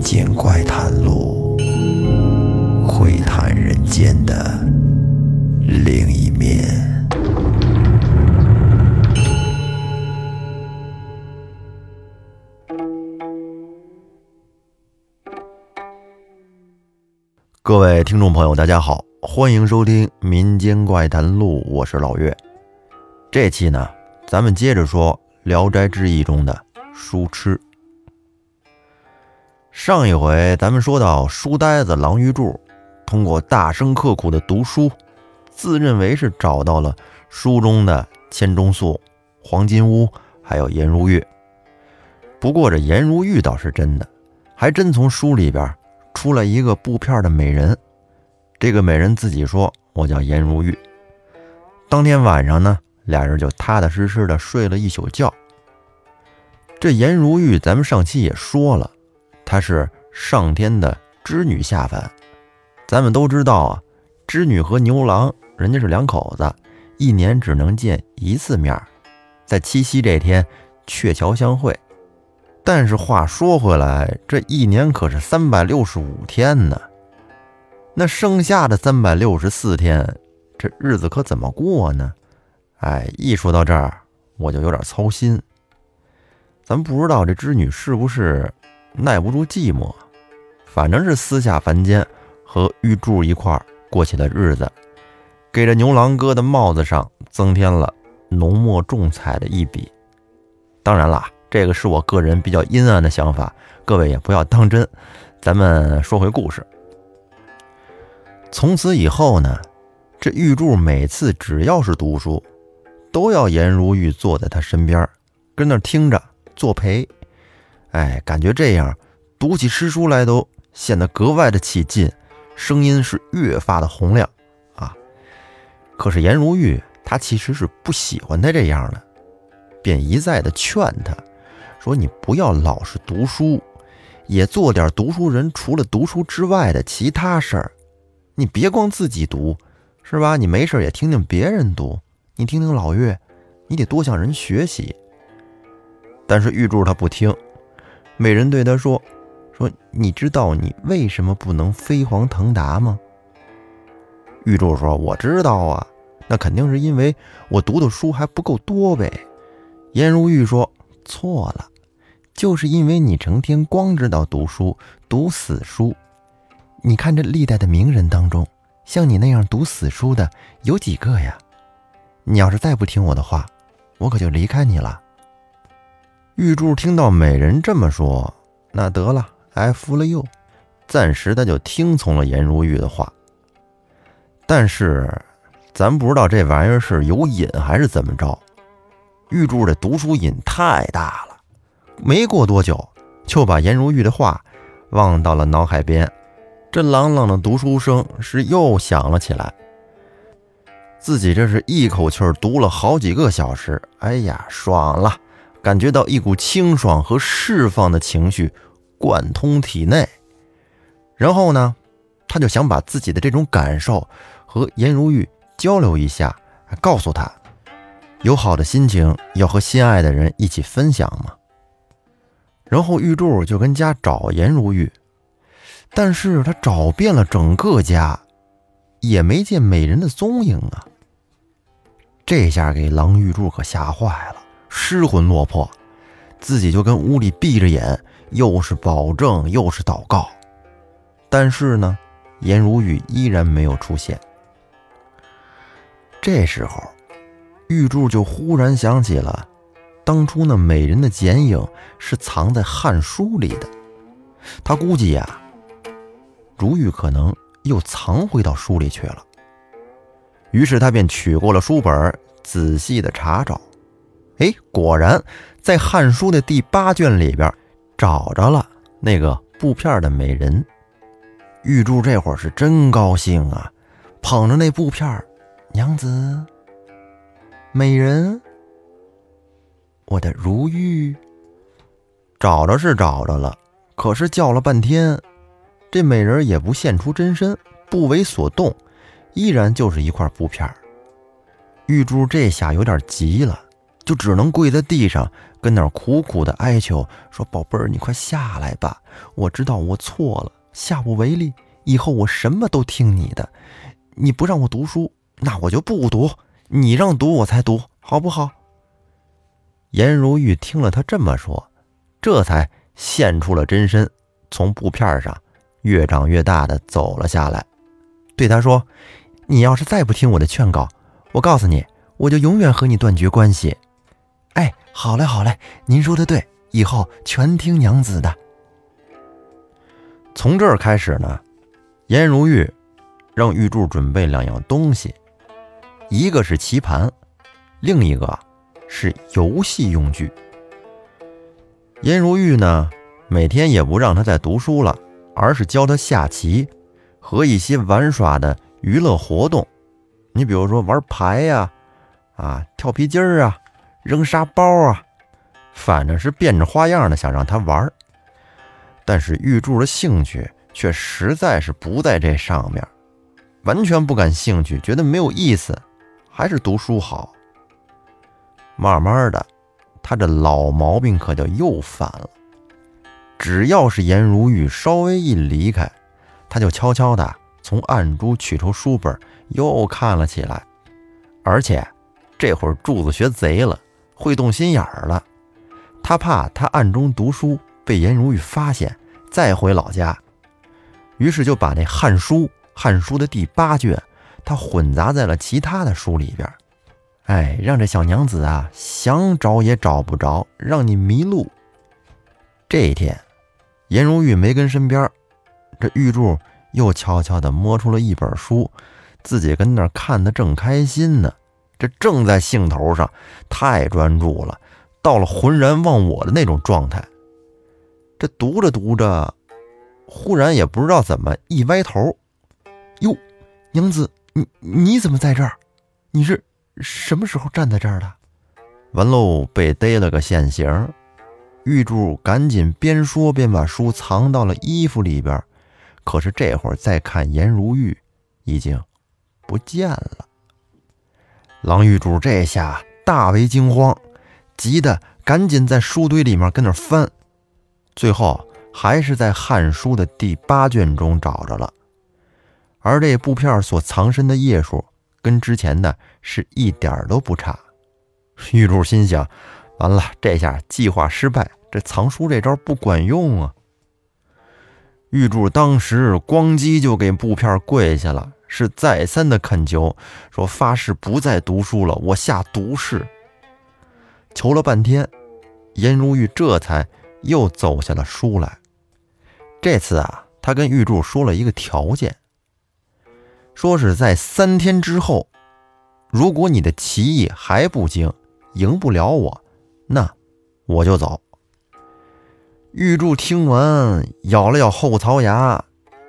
民间怪谈录，窥探人间的另一面。各位听众朋友，大家好，欢迎收听《民间怪谈录》，我是老岳。这期呢，咱们接着说《聊斋志异》中的书痴。上一回咱们说到，书呆子郎玉柱通过大声刻苦的读书，自认为是找到了书中的千钟粟、黄金屋，还有颜如玉。不过这颜如玉倒是真的，还真从书里边出来一个布片的美人。这个美人自己说：“我叫颜如玉。”当天晚上呢，俩人就踏踏实实的睡了一宿觉。这颜如玉，咱们上期也说了。她是上天的织女下凡，咱们都知道啊，织女和牛郎人家是两口子，一年只能见一次面，在七夕这天鹊桥相会。但是话说回来，这一年可是三百六十五天呢，那剩下的三百六十四天，这日子可怎么过呢？哎，一说到这儿，我就有点操心。咱不知道这织女是不是？耐不住寂寞，反正是私下凡间和玉柱一块过起了日子，给这牛郎哥的帽子上增添了浓墨重彩的一笔。当然啦，这个是我个人比较阴暗的想法，各位也不要当真。咱们说回故事。从此以后呢，这玉柱每次只要是读书，都要颜如玉坐在他身边，跟那听着作陪。哎，感觉这样读起诗书来都显得格外的起劲，声音是越发的洪亮啊。可是颜如玉她其实是不喜欢他这样的，便一再的劝他，说你不要老是读书，也做点读书人除了读书之外的其他事儿。你别光自己读，是吧？你没事也听听别人读，你听听老岳，你得多向人学习。但是玉柱他不听。美人对他说：“说你知道你为什么不能飞黄腾达吗？”玉柱说：“我知道啊，那肯定是因为我读的书还不够多呗。”颜如玉说：“错了，就是因为你成天光知道读书，读死书。你看这历代的名人当中，像你那样读死书的有几个呀？你要是再不听我的话，我可就离开你了。”玉柱听到美人这么说，那得了，挨服了又，暂时他就听从了颜如玉的话。但是，咱不知道这玩意儿是有瘾还是怎么着。玉柱的读书瘾太大了，没过多久就把颜如玉的话忘到了脑海边。这朗朗的读书声是又响了起来。自己这是一口气读了好几个小时，哎呀，爽了！感觉到一股清爽和释放的情绪贯通体内，然后呢，他就想把自己的这种感受和颜如玉交流一下，告诉他，有好的心情要和心爱的人一起分享嘛。然后玉柱就跟家找颜如玉，但是他找遍了整个家，也没见美人的踪影啊。这下给狼玉柱可吓坏了。失魂落魄，自己就跟屋里闭着眼，又是保证又是祷告，但是呢，颜如玉依然没有出现。这时候，玉柱就忽然想起了当初那美人的剪影是藏在汉书里的，他估计呀，如玉可能又藏回到书里去了。于是他便取过了书本，仔细的查找。哎，果然在《汉书》的第八卷里边找着了那个布片的美人。玉柱这会儿是真高兴啊，捧着那布片娘子，美人，我的如玉，找着是找着了，可是叫了半天，这美人也不现出真身，不为所动，依然就是一块布片玉柱这下有点急了。就只能跪在地上，跟那儿苦苦的哀求，说：“宝贝儿，你快下来吧！我知道我错了，下不为例，以后我什么都听你的。你不让我读书，那我就不读；你让读，我才读，好不好？”颜如玉听了他这么说，这才现出了真身，从布片上越长越大的走了下来，对他说：“你要是再不听我的劝告，我告诉你，我就永远和你断绝关系。”哎，好嘞，好嘞，您说的对，以后全听娘子的。从这儿开始呢，颜如玉让玉柱准备两样东西，一个是棋盘，另一个是游戏用具。颜如玉呢，每天也不让他再读书了，而是教他下棋和一些玩耍的娱乐活动。你比如说玩牌呀，啊，跳皮筋儿啊。扔沙包啊，反正是变着花样的想让他玩但是玉柱的兴趣却实在是不在这上面，完全不感兴趣，觉得没有意思，还是读书好。慢慢的，他这老毛病可就又犯了。只要是颜如玉稍微一离开，他就悄悄的从暗珠取出书本，又看了起来，而且这会儿柱子学贼了。会动心眼儿了，他怕他暗中读书被颜如玉发现，再回老家，于是就把那《汉书》《汉书》的第八卷，他混杂在了其他的书里边，哎，让这小娘子啊想找也找不着，让你迷路。这一天，颜如玉没跟身边，这玉柱又悄悄地摸出了一本书，自己跟那儿看得正开心呢。这正在兴头上，太专注了，到了浑然忘我的那种状态。这读着读着，忽然也不知道怎么一歪头，哟，娘子，你你怎么在这儿？你是什么时候站在这儿的？完喽，被逮了个现行。玉柱赶紧边说边把书藏到了衣服里边，可是这会儿再看颜如玉，已经不见了。狼玉柱这下大为惊慌，急得赶紧在书堆里面跟那翻，最后还是在《汉书》的第八卷中找着了。而这布片所藏身的页数，跟之前的是一点都不差。玉柱心想：完了，这下计划失败，这藏书这招不管用啊！玉柱当时咣叽就给布片跪下了。是再三的恳求，说发誓不再读书了，我下毒誓。求了半天，颜如玉这才又走下了书来。这次啊，他跟玉柱说了一个条件，说是在三天之后，如果你的棋艺还不精，赢不了我，那我就走。玉柱听完，咬了咬后槽牙，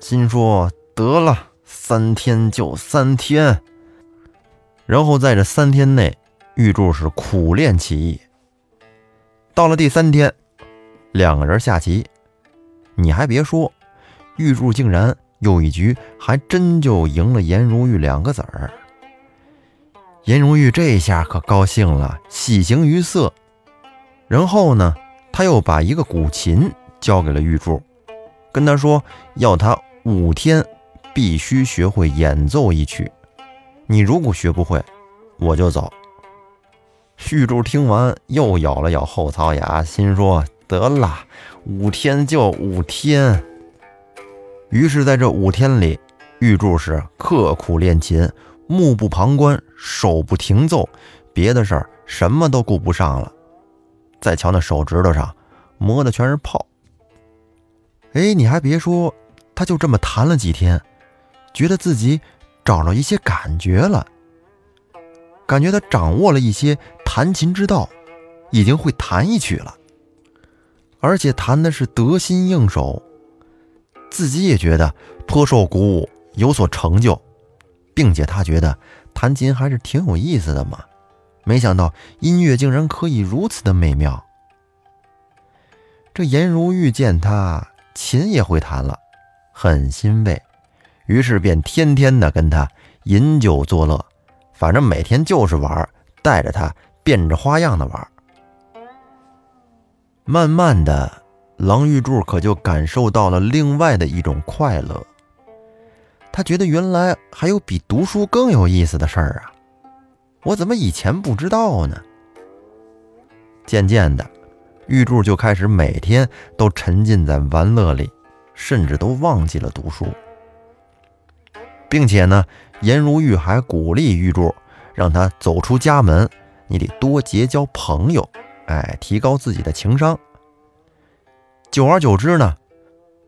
心说得了。三天就三天，然后在这三天内，玉柱是苦练棋艺。到了第三天，两个人下棋，你还别说，玉柱竟然有一局还真就赢了颜如玉两个子儿。颜如玉这下可高兴了，喜形于色。然后呢，他又把一个古琴交给了玉柱，跟他说要他五天。必须学会演奏一曲，你如果学不会，我就走。玉柱听完，又咬了咬后槽牙，心说：“得了，五天就五天。”于是，在这五天里，玉柱是刻苦练琴，目不旁观，手不停奏，别的事儿什么都顾不上了。再瞧那手指头上，磨的全是泡。哎，你还别说，他就这么弹了几天。觉得自己找着一些感觉了，感觉他掌握了一些弹琴之道，已经会弹一曲了，而且弹的是得心应手，自己也觉得颇受鼓舞，有所成就，并且他觉得弹琴还是挺有意思的嘛。没想到音乐竟然可以如此的美妙。这颜如玉见他琴也会弹了，很欣慰。于是便天天的跟他饮酒作乐，反正每天就是玩，带着他变着花样的玩。慢慢的，郎玉柱可就感受到了另外的一种快乐。他觉得原来还有比读书更有意思的事儿啊！我怎么以前不知道呢？渐渐的，玉柱就开始每天都沉浸在玩乐里，甚至都忘记了读书。并且呢，颜如玉还鼓励玉柱，让他走出家门，你得多结交朋友，哎，提高自己的情商。久而久之呢，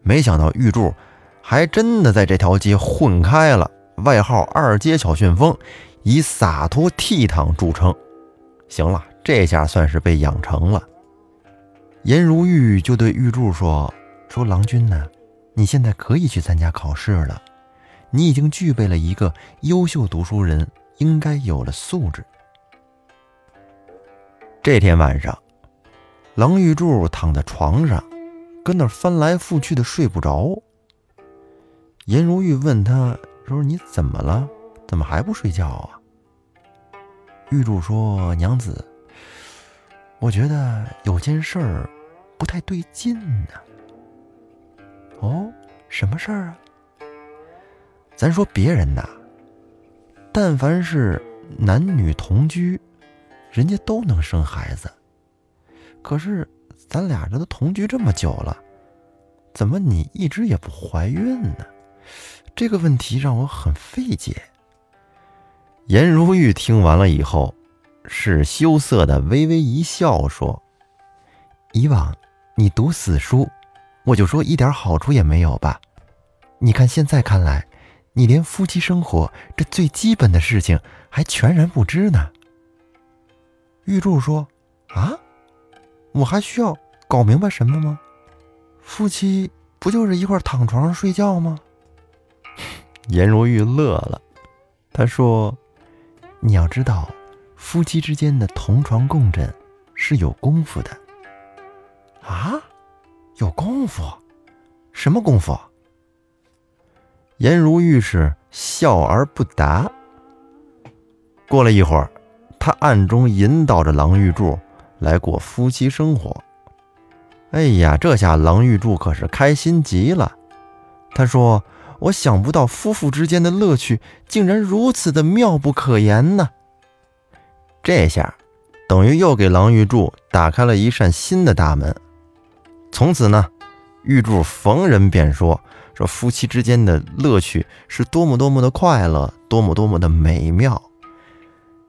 没想到玉柱。还真的在这条街混开了，外号“二街小旋风”，以洒脱倜傥著称。行了，这下算是被养成了。颜如玉就对玉柱说：“说郎君呢，你现在可以去参加考试了，你已经具备了一个优秀读书人应该有的素质。”这天晚上，郎玉柱躺在床上，跟那翻来覆去的睡不着。颜如玉问他说：“你怎么了？怎么还不睡觉啊？”玉柱说：“娘子，我觉得有件事儿不太对劲呢。”“哦，什么事儿啊？”“咱说别人呐，但凡是男女同居，人家都能生孩子。可是咱俩这都同居这么久了，怎么你一直也不怀孕呢？”这个问题让我很费解。颜如玉听完了以后，是羞涩的微微一笑，说：“以往你读死书，我就说一点好处也没有吧？你看现在看来，你连夫妻生活这最基本的事情还全然不知呢。”玉柱说：“啊，我还需要搞明白什么吗？夫妻不就是一块躺床上睡觉吗？”颜如玉乐了，他说：“你要知道，夫妻之间的同床共枕是有功夫的。”啊，有功夫？什么功夫？颜如玉是笑而不答。过了一会儿，他暗中引导着郎玉柱来过夫妻生活。哎呀，这下郎玉柱可是开心极了。他说。我想不到夫妇之间的乐趣竟然如此的妙不可言呢。这下，等于又给郎玉柱打开了一扇新的大门。从此呢，玉柱逢人便说说夫妻之间的乐趣是多么多么的快乐，多么多么的美妙。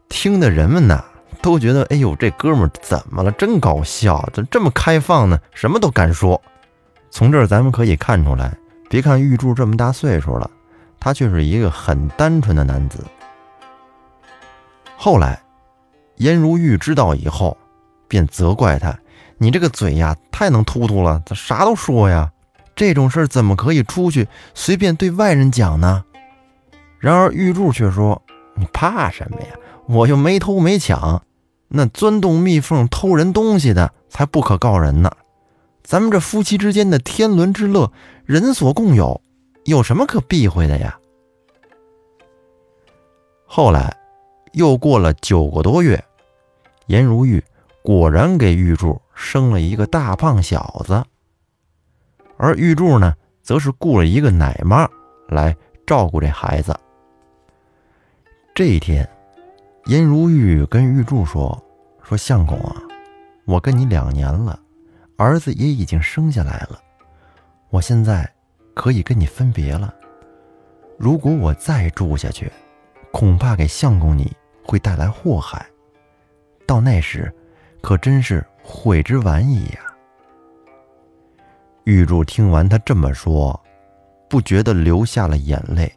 听的人们呢，都觉得哎呦，这哥们儿怎么了？真搞笑，怎这么开放呢？什么都敢说。从这儿咱们可以看出来。别看玉柱这么大岁数了，他却是一个很单纯的男子。后来，颜如玉知道以后，便责怪他：“你这个嘴呀，太能突突了，咋啥都说呀。这种事怎么可以出去随便对外人讲呢？”然而玉柱却说：“你怕什么呀？我又没偷没抢，那钻洞密缝偷人东西的才不可告人呢。”咱们这夫妻之间的天伦之乐，人所共有，有什么可避讳的呀？后来又过了九个多月，颜如玉果然给玉柱生了一个大胖小子，而玉柱呢，则是雇了一个奶妈来照顾这孩子。这一天，颜如玉跟玉柱说：“说相公啊，我跟你两年了。”儿子也已经生下来了，我现在可以跟你分别了。如果我再住下去，恐怕给相公你会带来祸害。到那时，可真是悔之晚矣呀！玉柱听完他这么说，不觉得流下了眼泪。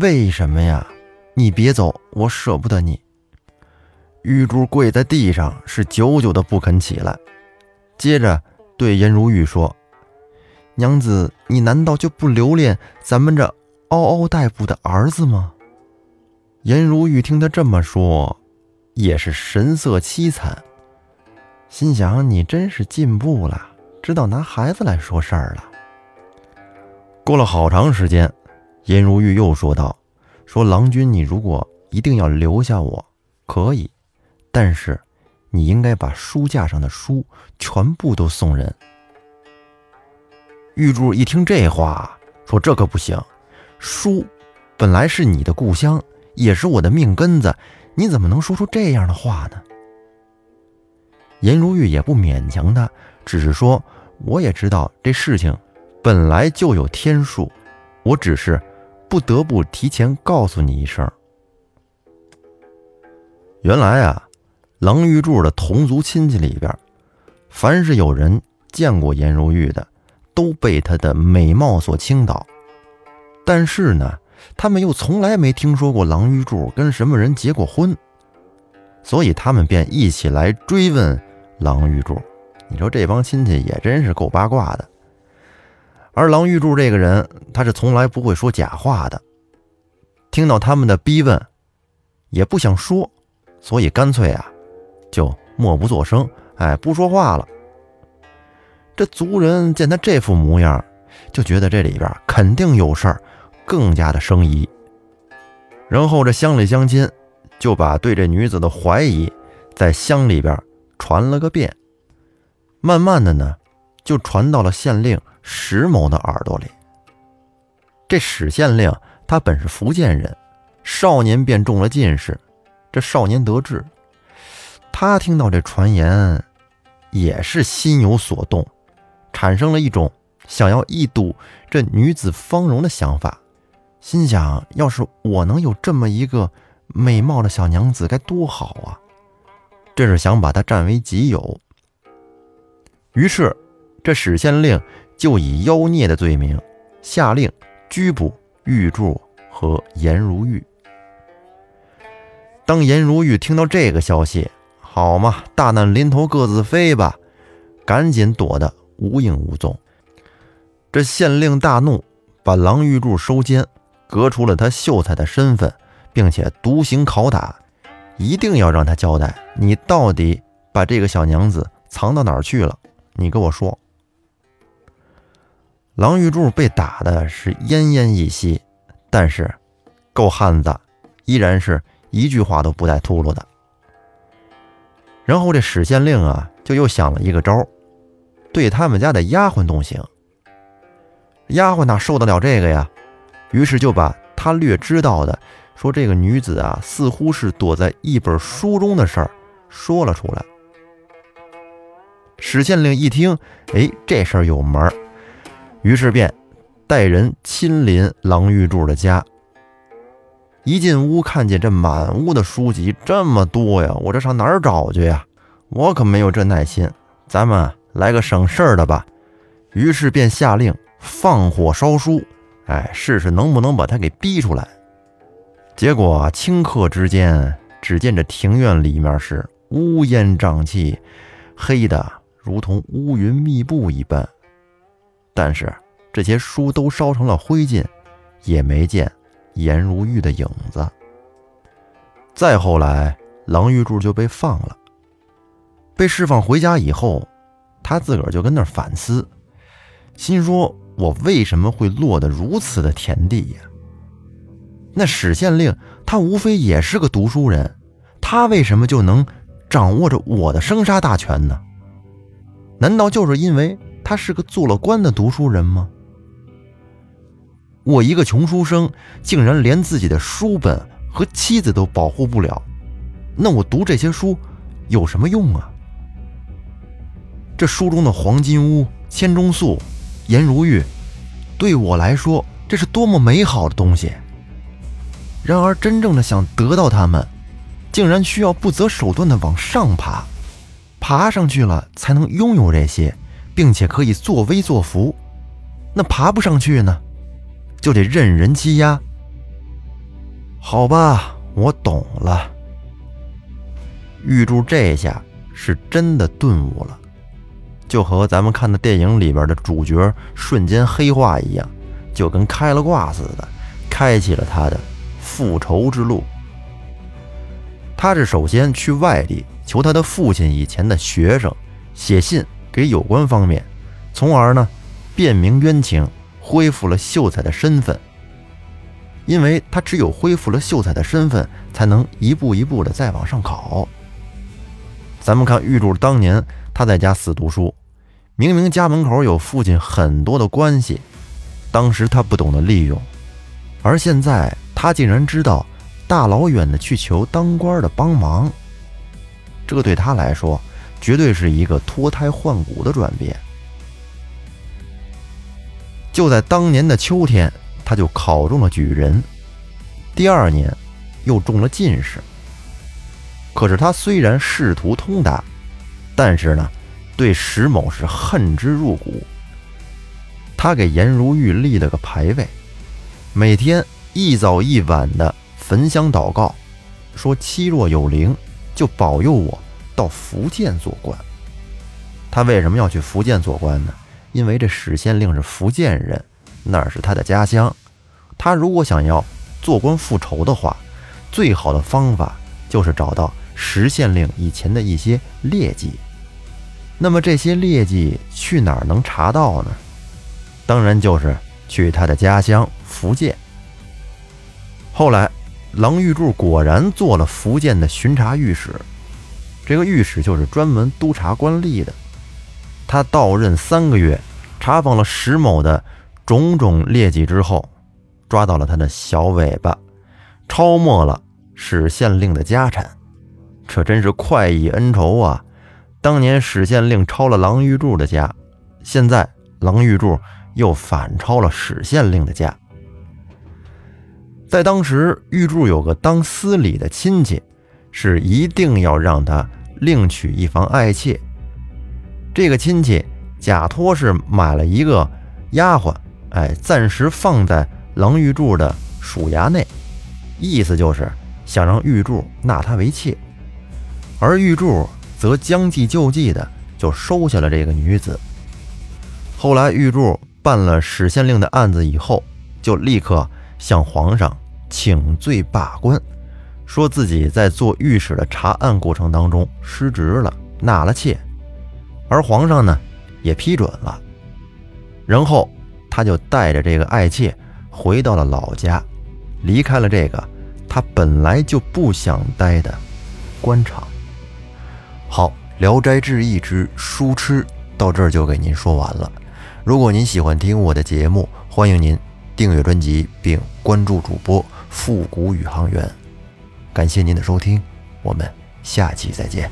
为什么呀？你别走，我舍不得你。玉柱跪在地上，是久久的不肯起来。接着对颜如玉说：“娘子，你难道就不留恋咱们这嗷嗷待哺的儿子吗？”颜如玉听他这么说，也是神色凄惨，心想：“你真是进步了，知道拿孩子来说事儿了。”过了好长时间，颜如玉又说道：“说郎君，你如果一定要留下我，可以，但是你应该把书架上的书全部都送人。玉柱一听这话，说：“这可不行，书本来是你的故乡，也是我的命根子，你怎么能说出这样的话呢？”颜如玉也不勉强他，只是说：“我也知道这事情本来就有天数，我只是不得不提前告诉你一声。”原来啊，郎玉柱的同族亲戚里边，凡是有人见过颜如玉的。都被她的美貌所倾倒，但是呢，他们又从来没听说过郎玉柱跟什么人结过婚，所以他们便一起来追问郎玉柱。你说这帮亲戚也真是够八卦的。而郎玉柱这个人，他是从来不会说假话的。听到他们的逼问，也不想说，所以干脆啊，就默不作声，哎，不说话了。这族人见他这副模样，就觉得这里边肯定有事儿，更加的生疑。然后这乡里乡亲就把对这女子的怀疑在乡里边传了个遍，慢慢的呢，就传到了县令石某的耳朵里。这史县令他本是福建人，少年便中了进士，这少年得志，他听到这传言，也是心有所动。产生了一种想要一睹这女子芳容的想法，心想：要是我能有这么一个美貌的小娘子，该多好啊！这是想把她占为己有。于是，这史县令就以妖孽的罪名，下令拘捕玉柱和颜如玉。当颜如玉听到这个消息，好嘛，大难临头各自飞吧，赶紧躲得。无影无踪。这县令大怒，把郎玉柱收监，革除了他秀才的身份，并且独行拷打，一定要让他交代，你到底把这个小娘子藏到哪儿去了？你跟我说。郎玉柱被打的是奄奄一息，但是够汉子，依然是一句话都不带秃噜的。然后这史县令啊，就又想了一个招儿。对他们家的丫鬟动刑，丫鬟哪受得了这个呀？于是就把他略知道的，说这个女子啊，似乎是躲在一本书中的事儿说了出来。史县令一听，哎，这事儿有门儿，于是便带人亲临郎玉柱的家。一进屋，看见这满屋的书籍这么多呀，我这上哪儿找去呀？我可没有这耐心，咱们。来个省事儿的吧，于是便下令放火烧书，哎，试试能不能把他给逼出来。结果顷刻之间，只见这庭院里面是乌烟瘴气，黑的如同乌云密布一般。但是这些书都烧成了灰烬，也没见颜如玉的影子。再后来，郎玉柱就被放了，被释放回家以后。他自个儿就跟那儿反思，心说：“我为什么会落得如此的田地呀？”那史县令他无非也是个读书人，他为什么就能掌握着我的生杀大权呢？难道就是因为他是个做了官的读书人吗？我一个穷书生，竟然连自己的书本和妻子都保护不了，那我读这些书有什么用啊？这书中的黄金屋、千钟粟、颜如玉，对我来说，这是多么美好的东西。然而，真正的想得到它们，竟然需要不择手段的往上爬，爬上去了才能拥有这些，并且可以作威作福。那爬不上去呢，就得任人欺压。好吧，我懂了。玉柱这下是真的顿悟了。就和咱们看的电影里边的主角瞬间黑化一样，就跟开了挂似的，开启了他的复仇之路。他是首先去外地求他的父亲以前的学生写信给有关方面，从而呢辨明冤情，恢复了秀才的身份。因为他只有恢复了秀才的身份，才能一步一步的再往上考。咱们看玉柱当年他在家死读书，明明家门口有父亲很多的关系，当时他不懂得利用，而现在他竟然知道大老远的去求当官的帮忙，这个对他来说绝对是一个脱胎换骨的转变。就在当年的秋天，他就考中了举人，第二年又中了进士。可是他虽然仕途通达，但是呢，对石某是恨之入骨。他给颜如玉立了个牌位，每天一早一晚的焚香祷告，说妻若有灵，就保佑我到福建做官。他为什么要去福建做官呢？因为这史县令是福建人，那是他的家乡。他如果想要做官复仇的话，最好的方法就是找到。石县令以前的一些劣迹，那么这些劣迹去哪儿能查到呢？当然就是去他的家乡福建。后来，郎玉柱果然做了福建的巡查御史，这个御史就是专门督察官吏的。他到任三个月，查访了石某的种种劣迹之后，抓到了他的小尾巴，抄没了史县令的家产。这真是快意恩仇啊！当年史县令抄了郎玉柱的家，现在郎玉柱又反抄了史县令的家。在当时，玉柱有个当司礼的亲戚，是一定要让他另娶一房爱妾。这个亲戚假托是买了一个丫鬟，哎，暂时放在郎玉柱的属衙内，意思就是想让玉柱纳她为妾。而玉柱则将计就计的就收下了这个女子。后来玉柱办了史县令的案子以后，就立刻向皇上请罪罢官，说自己在做御史的查案过程当中失职了，纳了妾。而皇上呢也批准了，然后他就带着这个爱妾回到了老家，离开了这个他本来就不想待的官场。好，《聊斋志异》之书痴到这儿就给您说完了。如果您喜欢听我的节目，欢迎您订阅专辑并关注主播复古宇航员。感谢您的收听，我们下期再见。